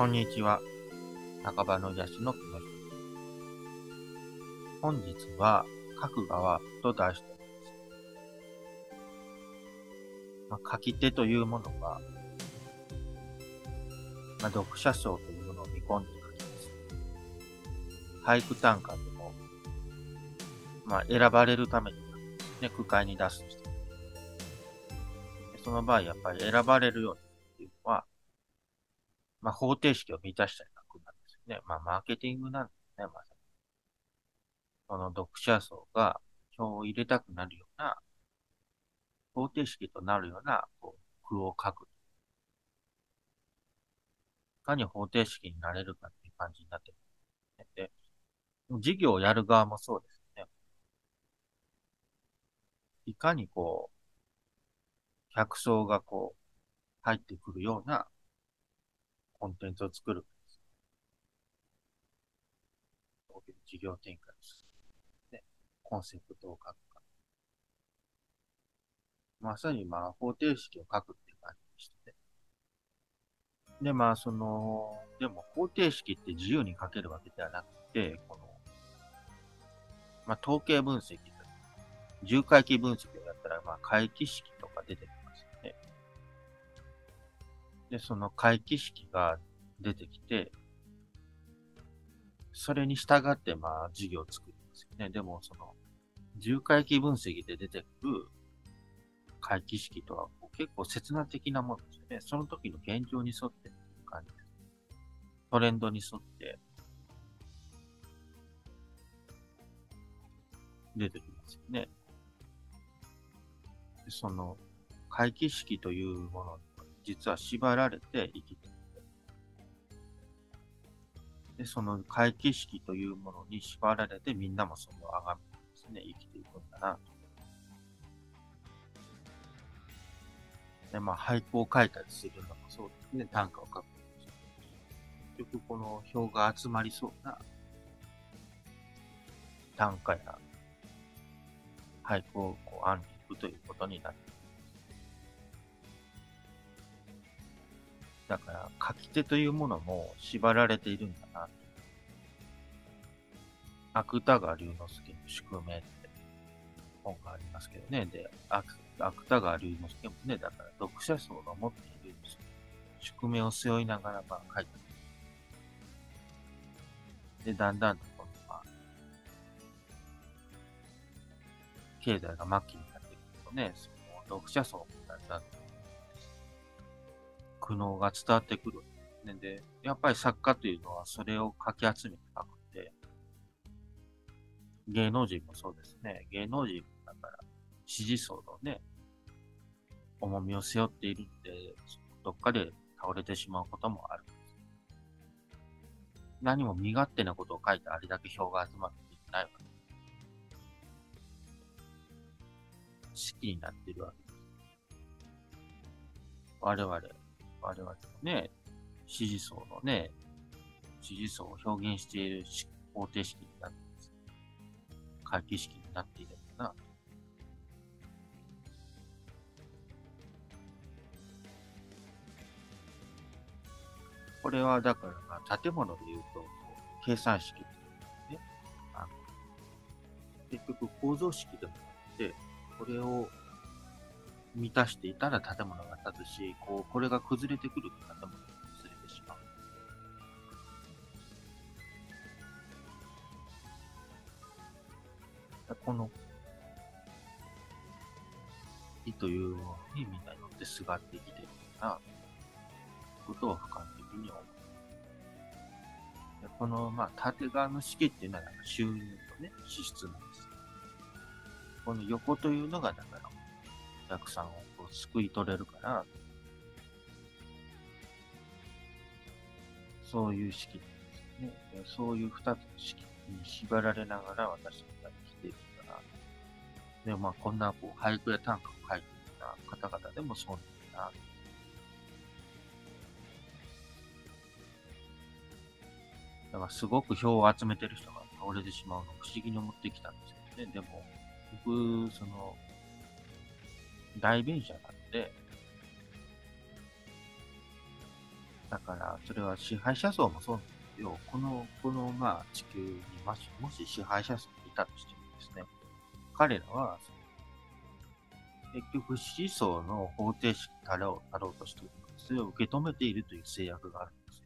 こんにちは。半ばの癒しの木下。本日は、書く側と題しております。まあ、書き手というものは、まあ、読者層というものを見込んで書きます。俳句短歌でも、まあ、選ばれるために、ね、句会に出す人。その場合、やっぱり選ばれるように、まあ、方程式を満たしたようなんですよね。まあ、マーケティングなんですね、まさに。その読者層が票を入れたくなるような、方程式となるようなこう句を書く。いかに方程式になれるかっていう感じになってる。で、事業をやる側もそうですね。いかにこう、客層がこう、入ってくるようなコンテンツを作る。事業展開する。ね、コンセプトを書くか。まさにまあ方程式を書くっていう感じでしてね。で、まあその、でも方程式って自由に書けるわけではなくて、この、まあ統計分析重回帰分析をやったら、まあ回帰式とか出てくるで、その回帰式が出てきて、それに従って、まあ、事業を作りますよね。でも、その、重回帰分析で出てくる回帰式とは結構切な的なものですよね。その時の現状に沿ってっていう感じです。トレンドに沿って出てきますよね。その、回帰式というもの実は縛られて生きている。で、その回帰式というものに縛られてみんなもそのあがめですね、生きていくんだなと。で、まあ、俳句を書いたりするのもそうですね、短歌を書くのもそう。結局この表が集まりそうな短歌や俳句をこう案に行くということになってだから、書き手というものも縛られているんだな。芥川龍之介の宿命って本がありますけどね。で、芥川龍之介もね、だから読者層が持っている宿命を背負いながらまあ書いてで、だんだんとこの、まあ、経済が末期になってくるとね、その読者層もだんだん苦悩が伝わってくる。ね、で、やっぱり作家というのはそれをかき集めて書くんで、芸能人もそうですね。芸能人だから、支持層のね、重みを背負っているんで、どっかで倒れてしまうこともあるんです。何も身勝手なことを書いてあれだけ票が集まっていないわけです。好きになっているわけです。我々、我々のね、支持層のね、支持層を表現している方程式になってます。回帰式になっているんだな。これはだから、まあ、建物で言うと、計算式っていうね、あの結局構造式でもあって、これを満たしていたら建物が建つし、こう、これが崩れてくると建物が崩れてしまう。この、木というものにみんなによってすがってきてるな、ことを俯瞰的に思う。でこの、まあ、縦側の式っていうのは収入とね、支出なんです。この横というのが、だから、客さんをこう救い取れるから、そういう式なんですね。そういう二つの式に縛られながら私たちが生きているから、で、まあこんなこう俳句や短歌を書いていた方々でもそうなんだな。だからすごく票を集めてる人が倒れてしまうのを不思議に思ってきたんですけどね。でも、僕、その、代弁者なんで、だから、それは支配者層もそうなんですよ。この、この、まあ、地球にもし、もし支配者層がいたとしてもですね、彼らは、結局、支持層の方程式たろう、たろうとしているの、それを受け止めているという制約があるんですよ。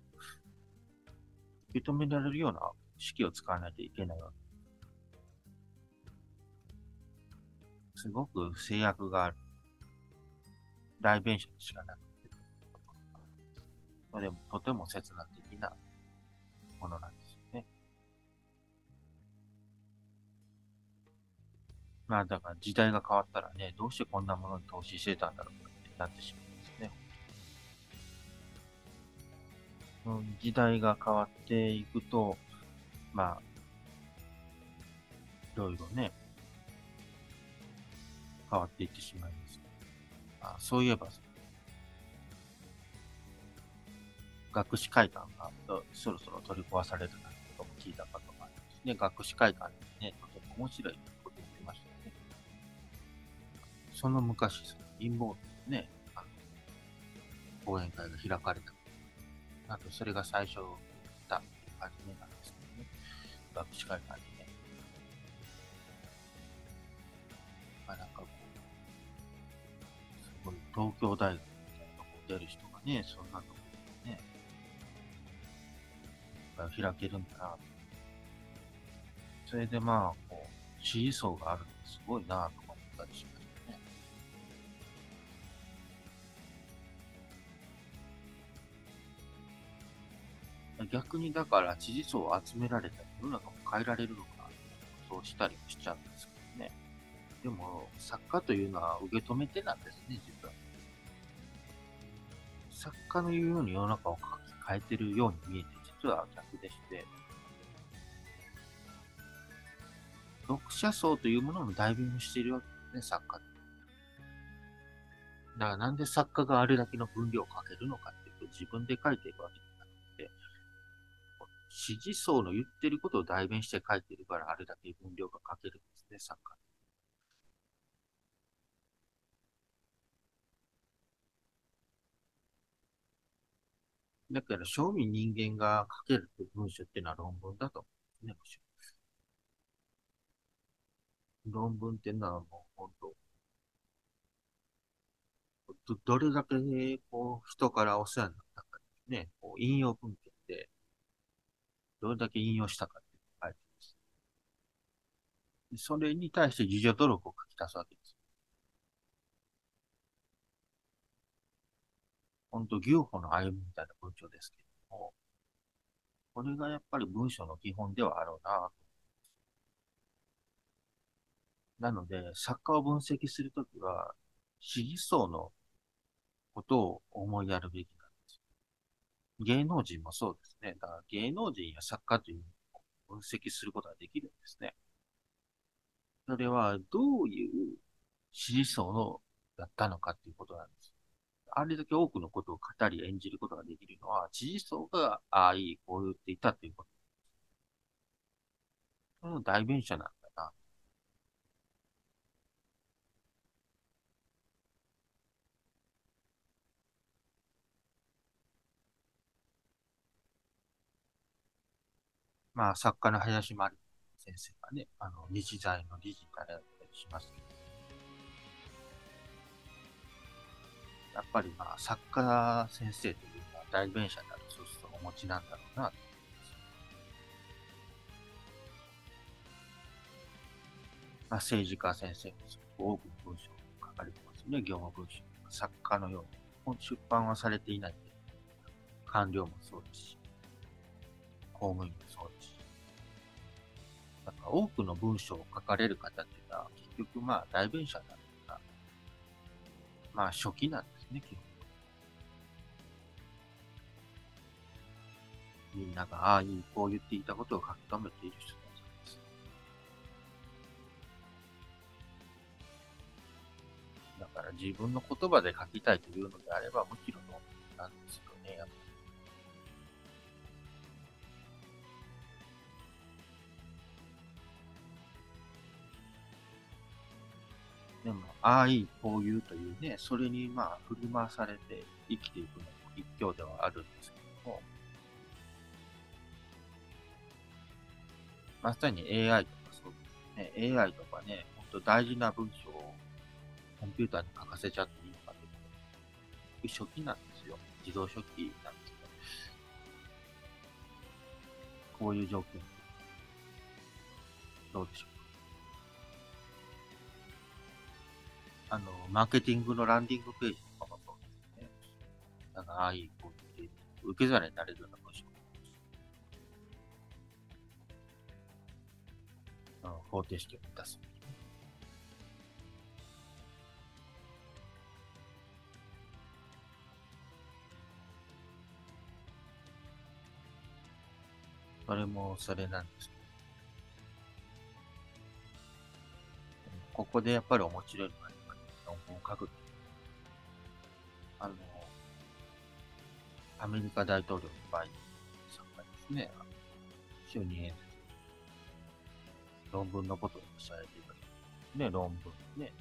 受け止められるような式を使わないといけないわけすごく制約がある。代弁者しかなくて。それもとても刹那的なものなんですよね。まあだから時代が変わったらね、どうしてこんなものに投資してたんだろうってなってしまうんですね。うん時代が変わっていくと、まあ、いろいろね、変わっていってしまいます。あそういえば、学士会館がそろそろ取り壊されるなんてことも聞いたことがありますね。学士会館ですね、とても面白いこと言ってましたよね。その昔、その陰謀でね、あの講演会が開かれた。あと、それが最初だっていう感じなんですけどね。学士会館で東京大学みたいなとこ出る人がね、そんなとこでね、開けるんだなと。それでまあ、こう、支持層があるのすごいなとか思ったりしましたね。逆にだから支持層を集められたら世の中も変えられるのかなそうしたりもしちゃうんですけどね。でも、作家というのは受け止めてなんですね、実は。作家の言うように世の中を変えてるように見えて、実は逆でして、読者層というものも代弁しているわけですね、作家って。だからなんで作家があれだけの分量をかけるのかっていうと、自分で書いていくわけじゃなくて、支持層の言ってることを代弁して書いてるから、あれだけ分量が書けるんですね、作家。だから、正味人間が書ける文章っていうのは論文だと思うんですね、むしろ。論文っていうのはもう本当、どどれだけ、こう、人からお世話になったかね、こう引用文献で、どれだけ引用したかって書いてます。それに対して自助努力を書き出すわけです。本当、牛歩の歩みみたいな文章ですけども、これがやっぱり文章の基本ではあろうなと。なので、作家を分析するときは、支持層のことを思いやるべきなんです。芸能人もそうですね。だから芸能人や作家というのを分析することができるんですね。それはどういう支持層のだったのかっていうことなんです。あれだけ多くのことを語り演じることができるのは、支持層がああいい、こう言っていたということ。その代弁者なんだな。まあ、作家の林真理先生がね、あの、日大の理事からやったりしますけど、やっぱりまあ、作家先生というのは代弁者である素質をお持ちなんだろうなと思います。まあ、政治家先生もすごく多くの文章を書かれてますね、業務文章。作家のように。出版はされていないけど官僚もそうですし、公務員もそうですし。だか多くの文章を書かれる方っていうのは、結局まあ、代弁者なんだか、まあ、初期なんでね、基本。みんなが、ああ、いい、こう言っていたことを書き留めている人たちです。だから自分の言葉で書きたいというのであれば、むしろのなんですよね。でも、ああいい、こういうというね、それにまあ振り回されて生きていくのも一強ではあるんですけども、まさに AI とかそうですね、AI とかね、本当大事な文章をコンピューターに書かせちゃっていいのかという。初期なんですよ。自動書記なんですけど、こういう条件。どうでしょう？あの、マーケティングのランディングページとかもそうですね。なんか、ああいう、こういう、受け皿になれるような文章。うん、方程式を満たす。それもそれなんですけど。ここでやっぱり面白いのが、論文を書く。あの、アメリカ大統領のバイデンさんがですね、就任演説論文のことをおっしゃられていたね、論文ね、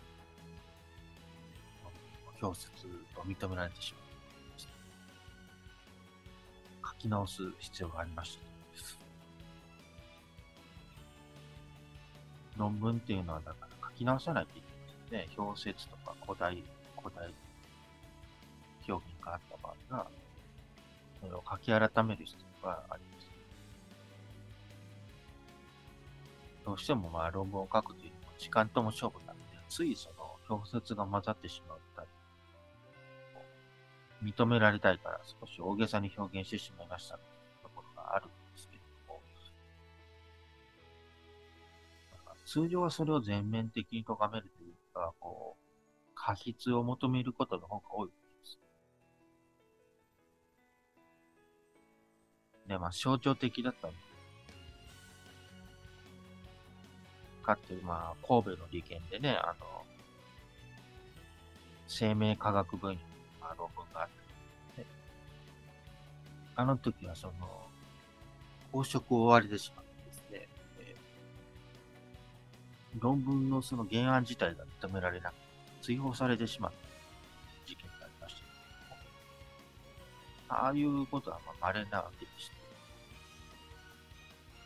表説と認められてしまいました。書き直す必要がありました。論文っていうのは、だから書き直さないといけないね。表説とか古代、古代表現があった場合が、それを書き改める必要があります。どうしてもまあ論文を書くというのは時間とも勝負なので、ついその表説が混ざってしまったり、認められたいから少し大げさに表現してしまいましたというところがあるんですけども通常はそれを全面的に咎めるというか、こう、過失を求めることの方が多いです。で、まあ、象徴的だったのかっていう、まあ、神戸の利権でね、あの、生命科学分野の論文があった、ね。あの時はその、公職を追われてしまう。論文のその原案自体が認められなく、追放されてしまった事件がありました。ああいうことはまあ稀なわけでして、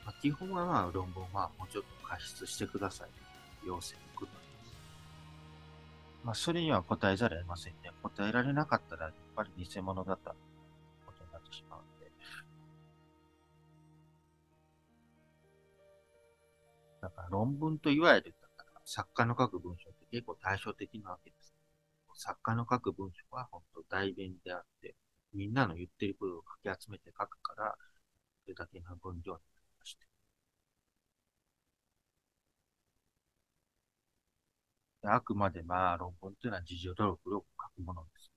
まあ、基本はまあ論文はもうちょっと加筆してくださいと。要請をくる。まあ、それには答えざるを得ませんね。答えられなかったら、やっぱり偽物だっただから論文といわゆる作家の書く文章って結構対照的なわけです。作家の書く文章は本当代弁であって、みんなの言ってることを書き集めて書くから、それだけの分量になりまして。あくまでまあ論文というのは事情努力を書くものです。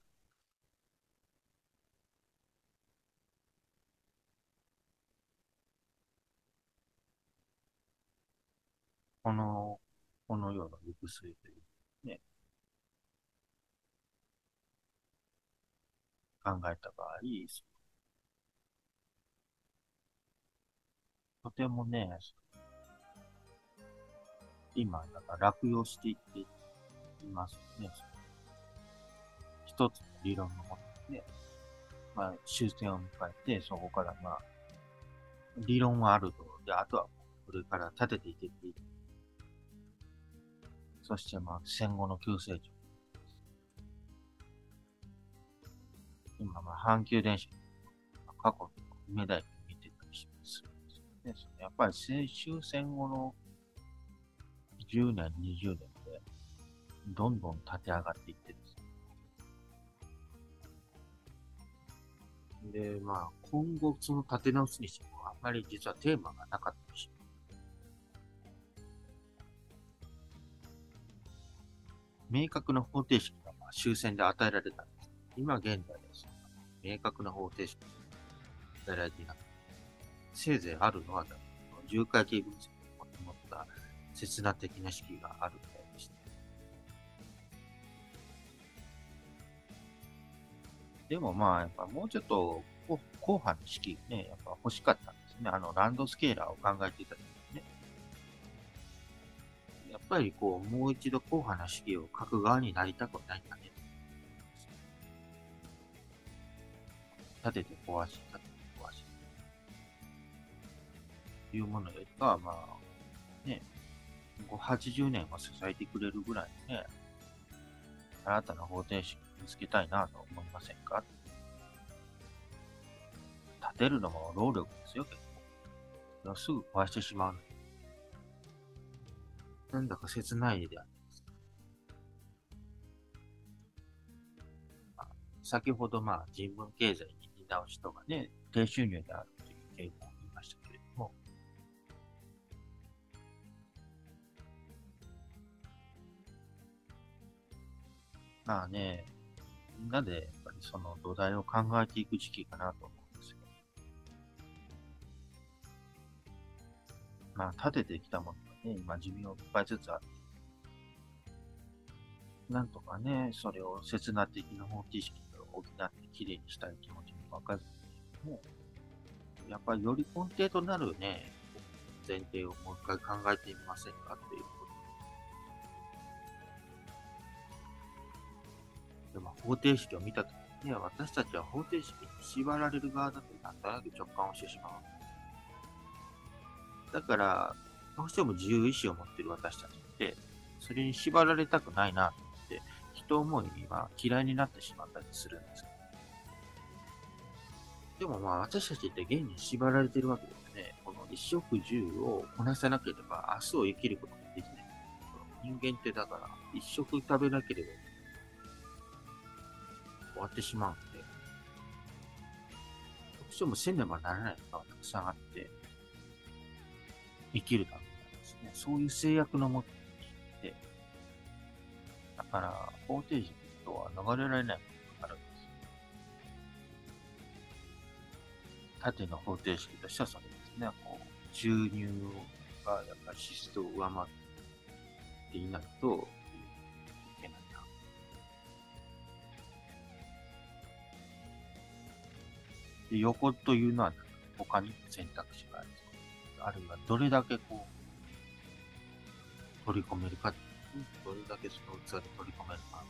この、このような行く末というね、考えた場合、とてもね、今、だから落用していっていますね。一つの理論のもとで、まあ、終戦を迎えて、そこからまあ、理論はあると。で、あとはこれから立てていけていく。そしてまあ戦後の急成長。今、まあ、阪急電車、過去の梅田駅見てたりしますね。やっぱり終戦後の10年、20年で、どんどん立て上がっていってですね。で、まあ、今後その立て直すにしても、あんまり実はテーマがなかったりします。明確な方程式がまあ終戦で与えられたんです。今現在です。明確な方程式が与えられていなくて、せいぜいあるのは、重回帰分析を持った刹那的な式があるみたいでした。でもまあ、やっぱもうちょっと後半の式ね、やっぱ欲しかったんですね。あの、ランドスケーラーを考えていたぱりこう、もう一度硬派な主義を書く側になりたくないんだね。立てて壊し、立てて壊し。いうものよりかは、まあ、ね、80年は支えてくれるぐらいのね、新たな方程式を見つけたいなと思いませんか立てるのも労力ですよ、結構。すぐ壊してしまうのなんだか切ないであります。先ほど、まあ、人文経済に担う人がね、低収入であるという傾向を言いましたけれども、まあね、みんなでやっぱりその土台を考えていく時期かなと思うんですよ。まあ、立ててきたものね、今寿命を迎えつつあって、なんとかね、それを刹那的な方程式で補ってきれいにしたい気持ちもわかるんですけども、やっぱりより根底となるね、前提をもう一回考えてみませんかっていうことでも方程式を見たときには、私たちは方程式に縛られる側だとなんとなく直感をしてしまう。だから、どうしても自由意志を持ってる私たちって、それに縛られたくないなって、人思いには嫌いになってしまったりするんですでもまあ私たちって現に縛られてるわけですね。この一食十をこなさなければ明日を生きることができない。人間ってだから一食食べなければ終わってしまうんで、どうしてもせねばならないことがたくさんあって、生きるためね、そういう制約のもとに生きて、だから、方程式とは逃れられないものがあるんです。縦の方程式としてはそれですね、こう、注入がやっぱり脂質を上回っていないと、で横というのは他に選択肢がある。あるいはどれだけこう、取り込めるか、どれだけその器で取り込めるか。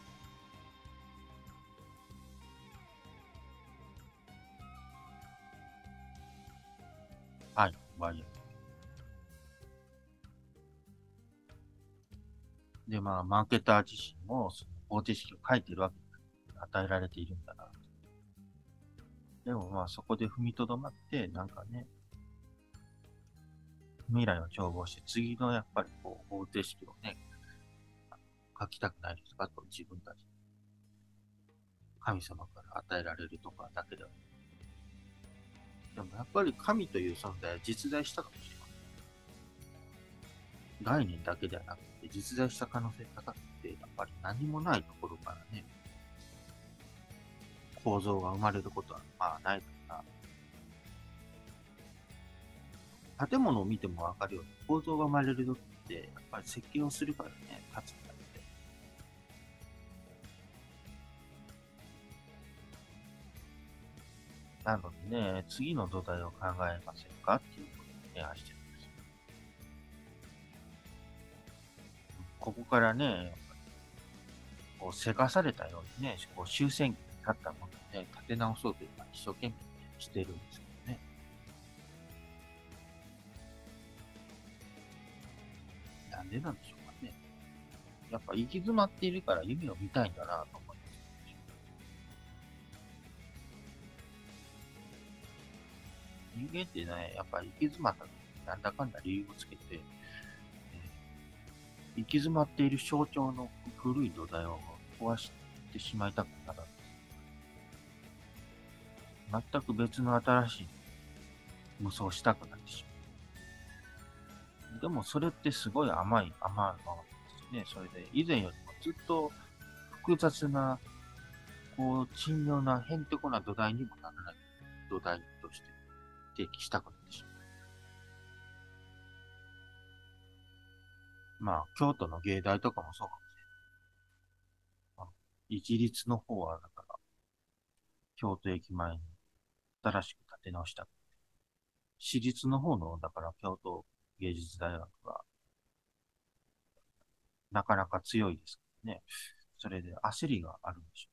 はい、ワイヤー。で、まあ、マーケター自身も、その方程式を書いているわけ与えられているんだな。でもまあそこで踏みとどまって、なんかね、未来を眺望して、次のやっぱりこう方程式をね、書きたくないですかと自分たち。神様から与えられるとかだけではでもやっぱり神という存在は実在したかもしれません。概念だけではなくて、実在した可能性高くて、やっぱり何もないところからね、構造が生まれることはまあないか建物を見てもわかるように構造が生まれるときって、やっぱり設計をするからね、価値があって。なのでね、次の土台を考えませんかっていうことを提案してるんですよ。ここからね、こう、せかされたようにね、こう終戦期に立ったものをね、立て直そうというか、一生懸命してるんですけなんでなんでしょうかね。やっぱ行き詰まっているから夢を見たいんだなと思います。人間ってね、やっぱり行き詰まった時になんだかんだ理由をつけて、行き詰まっている象徴の古い土台を壊してしまいたくなら全く別の新しい無双したくなってしまう。でもそれってすごい甘い、甘いものですね。それで以前よりもずっと複雑な、こう、珍妙なへんてこな土台にもならない土台として提起したくなってしまう。まあ、京都の芸大とかもそうかもしれない。一律の方は、だから、京都駅前に新しく建て直した。私立の方の、だから京都芸術大学が、なかなか強いですね。それで焦りがあるんでしょ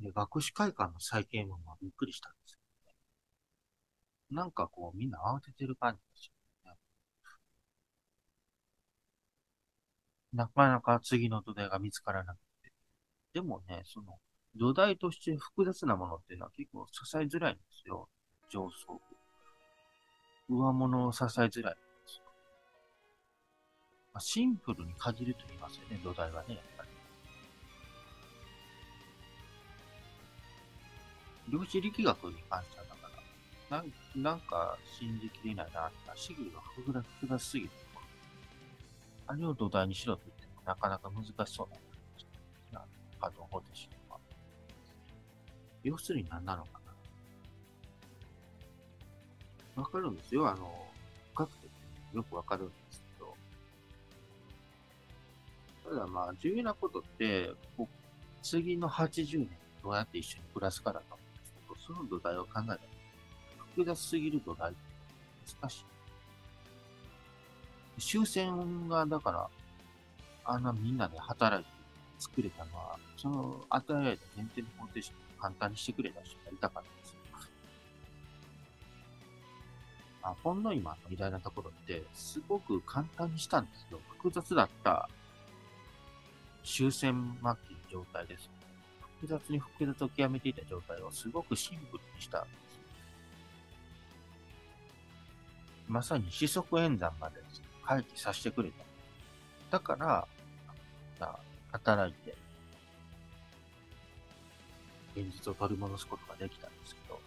う。で学士会館の再建もびっくりしたんですよね。なんかこうみんな慌ててる感じですよね。なかなか次の土台が見つからなくて。でもね、その土台として複雑なものっていうのは結構支えづらいんですよ。上層部。上物を支えづらいです。まあ、シンプルに限ると言いますよね、土台はね、やっぱり。量子力学に関してはだから、なんなんか信じきれないな、主義が複雑複雑すぎる。あれを土台にしろと言ってもなかなか難しそうな、な可動方程式とか。要するに何なのか。わかるんですよ。あの、深くてよくわかるんですけど。ただまあ、重要なことって、次の80年どうやって一緒に暮らすかだと思うんですけど、その土台を考えたら、複雑すぎる土台って難しい。終戦が、だから、あんなみんなで働いて作れたのは、その与えられた前提の方程式を簡単にしてくれた人がいたからあ、ほんの今の偉大なところって、すごく簡単にしたんですよ。複雑だった終戦末期の状態です。複雑に複雑を極めていた状態をすごくシンプルにしたんです。まさに四則演算までで、ね回帰させてくれた。だから、働いて、現実を取り戻すことができたんですけど、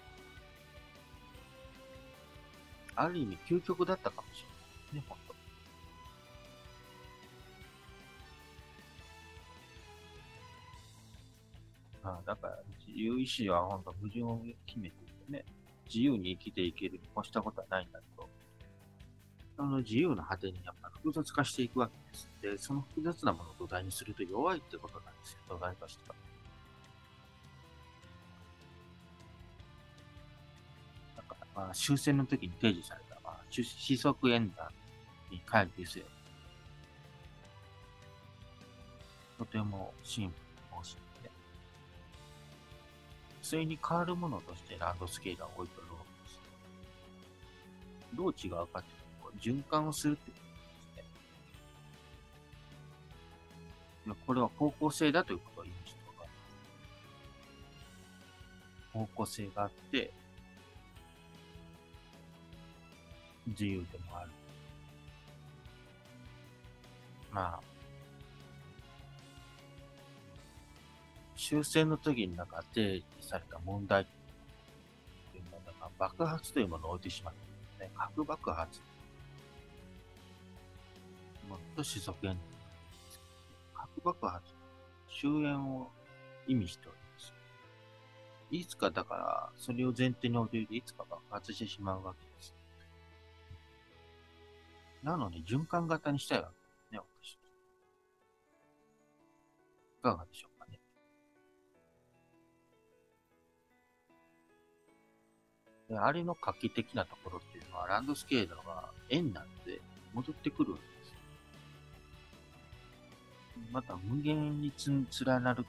ある意味究極だったかもしれないね、本当。ああだから自由意志は本当矛盾を決めていてね、自由に生きていけるに越したことはないんだと。その自由の果てにやっぱ複雑化していくわけです。で、その複雑なものを土台にすると弱いってことなんですよ、土台としては。まあ、終戦の時に提示された、まあ、四則演算に回帰すよ。とてもシンプルに申し上げて、それに変わるものとしてランドスケールは置いておるわけです。どう違うかって循環をするってことですね。これは方向性だということを言いました方向性があって、自由でもある。まあ、終戦の時になんか提示された問題というものは、爆発というものを置いてしまったね。核爆発もっと四則円核爆発、終焉を意味しております。いつかだから、それを前提に置いていつか爆発してしまうわけ。なので、循環型にしたいわけですね、私。いかがでしょうかね。であれの画期的なところっていうのは、ランドスケールが円なんで戻ってくるんですよ。また無限につ連なる。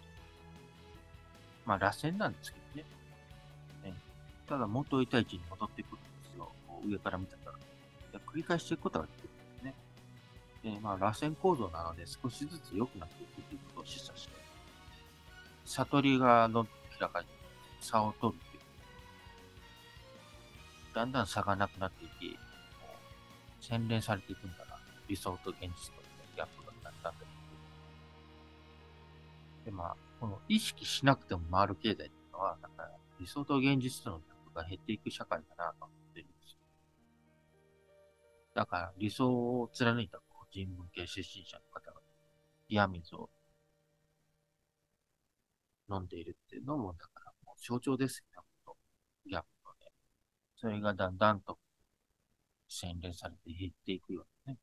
まあ、螺旋なんですけどね。ねただ、元いた位置に戻ってくるんですよ。上から見たら。繰り返していくことができるんですね。で、まあ、螺旋構造なので少しずつ良くなっていくということを示唆して、悟りがの開かれて、差を取るという。だんだん差がなくなっていき、洗練されていくんだな。理想と現実とギャップがだんだんとで、まあ、この意識しなくても回る経済っていうのは、だか理想と現実とのギャップが減っていく社会だなと。だから理想を貫いた個人文系出身者の方が、冷水を飲んでいるっていうのも、だからもう象徴ですよね、ギャップのね。それがだんだんと洗練されて減っていくようなね。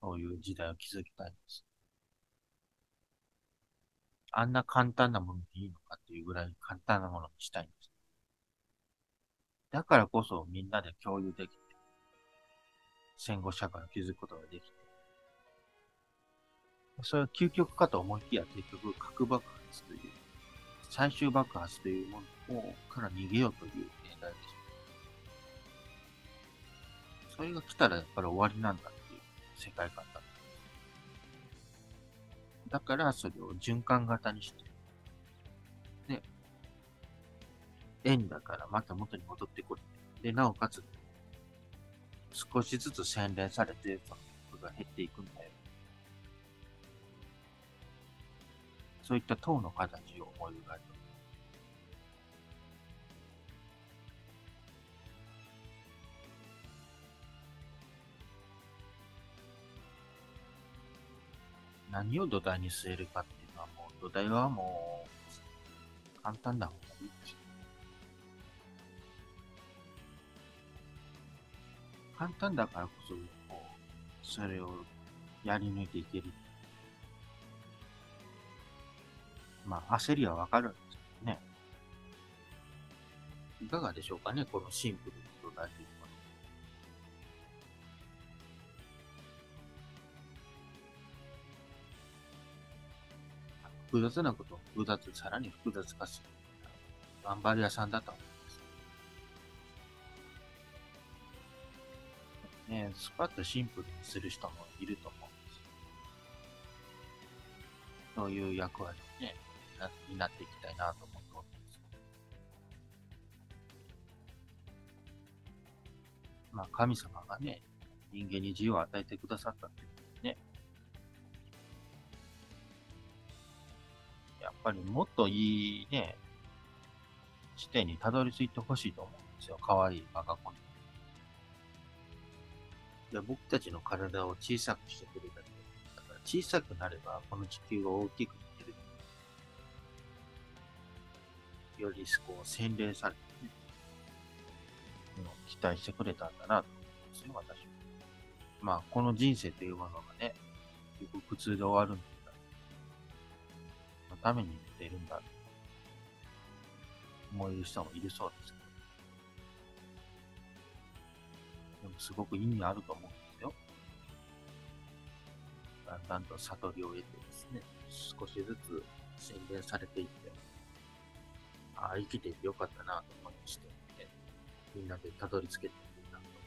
そういう時代を築きたいんです。あんな簡単なものでいいのかっていうぐらい簡単なものにしたいんです。だからこそみんなで共有できて、戦後社会を築くことができて、それは究極かと思いきや、結局、核爆発という、最終爆発というものから逃げようという現代です。それが来たらやっぱり終わりなんだっていう世界観だった。だからそれを循環型にして、円だからまた元に戻ってくる。で、なおかつ、少しずつ洗練されて、その服が減っていくんだよ。そういった塔の形を思い描いて何を土台に据えるかっていうのはもう、土台はもう、簡単な方がいいです。簡単だからこそ、こう、それをやり抜いていける。まあ、焦りはわかるんですけどね。いかがでしょうかね、このシンプルな土台というのは。複雑なことを複雑、さらに複雑化する。頑張り屋さんだと思いね、スパッとシンプルにする人もいると思うんです。そういう役割をね、になっていきたいなと思っております。まあ、神様がね、人間に自由を与えてくださったっていうね、やっぱりもっといいね、地点にたどり着いてほしいと思うんですよ。可愛い我が子に。で僕たちの体を小さくしてくれただから小さくなれば、この地球が大きくよりこう洗練されてね、期待してくれたんだなと思うんですよ、私は。まあ、この人生というものがね、結局苦痛で終わるんだ。のために出るんだ。思える人もいるそうですすごく意味あると思うんですよ。だんだんと悟りを得てですね、少しずつ洗練されていって、ああ、生きててよかったなと思いまして、ね、みんなでたどり着けていいなと思いま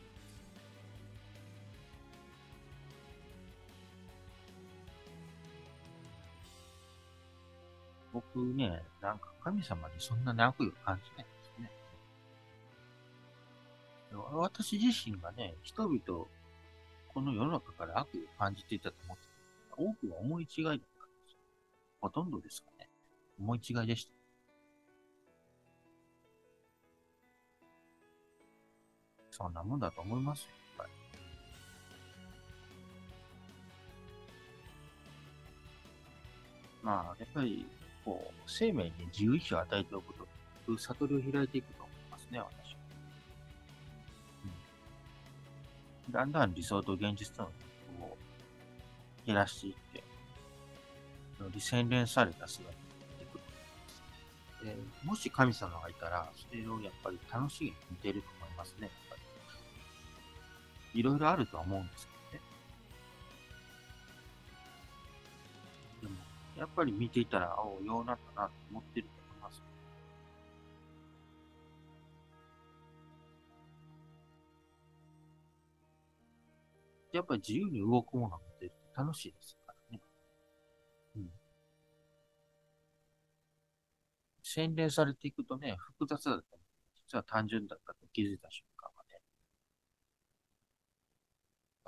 す。僕ね、なんか神様にそんなに悪意を感じない。私自身がね、人々、この世の中から悪意を感じていたと思って多くは思い違いだったんですよ。ほとんどですかね。思い違いでした。そんなもんだと思いますよ、やっぱり。まあ、やっぱり、こう、生命に自由意志を与えておくと、悟りを開いていくと思いますね、私だんだん理想と現実とのギャップを減らしていって、より洗練された姿になっていくと思います。でもし神様がいたら、それをやっぱり楽しみに見てると思いますね。いろいろあるとは思うんですけどね。でも、やっぱり見ていたら、ああ、ようなったなと思ってるやっぱり自由に動くものって楽しいですからね。うん。洗練されていくとね、複雑だった。実は単純だったと気づいた瞬間。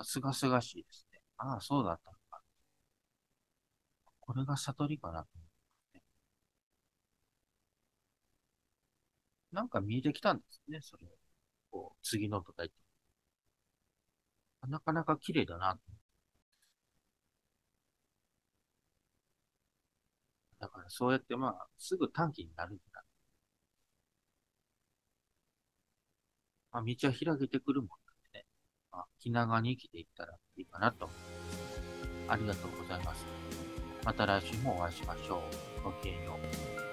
すがすがしいですね。ああ、そうだったのか。これが悟りかな、なんか見えてきたんですね、それを。こう、次のとか言って。なかなか綺麗だなだからそうやってまあ、すぐ短期になるんだ。まあ、道は開けてくるもんま気長に生きていったらいいかなと。ありがとうございます。また来週もお会いしましょう。ごきげんよう。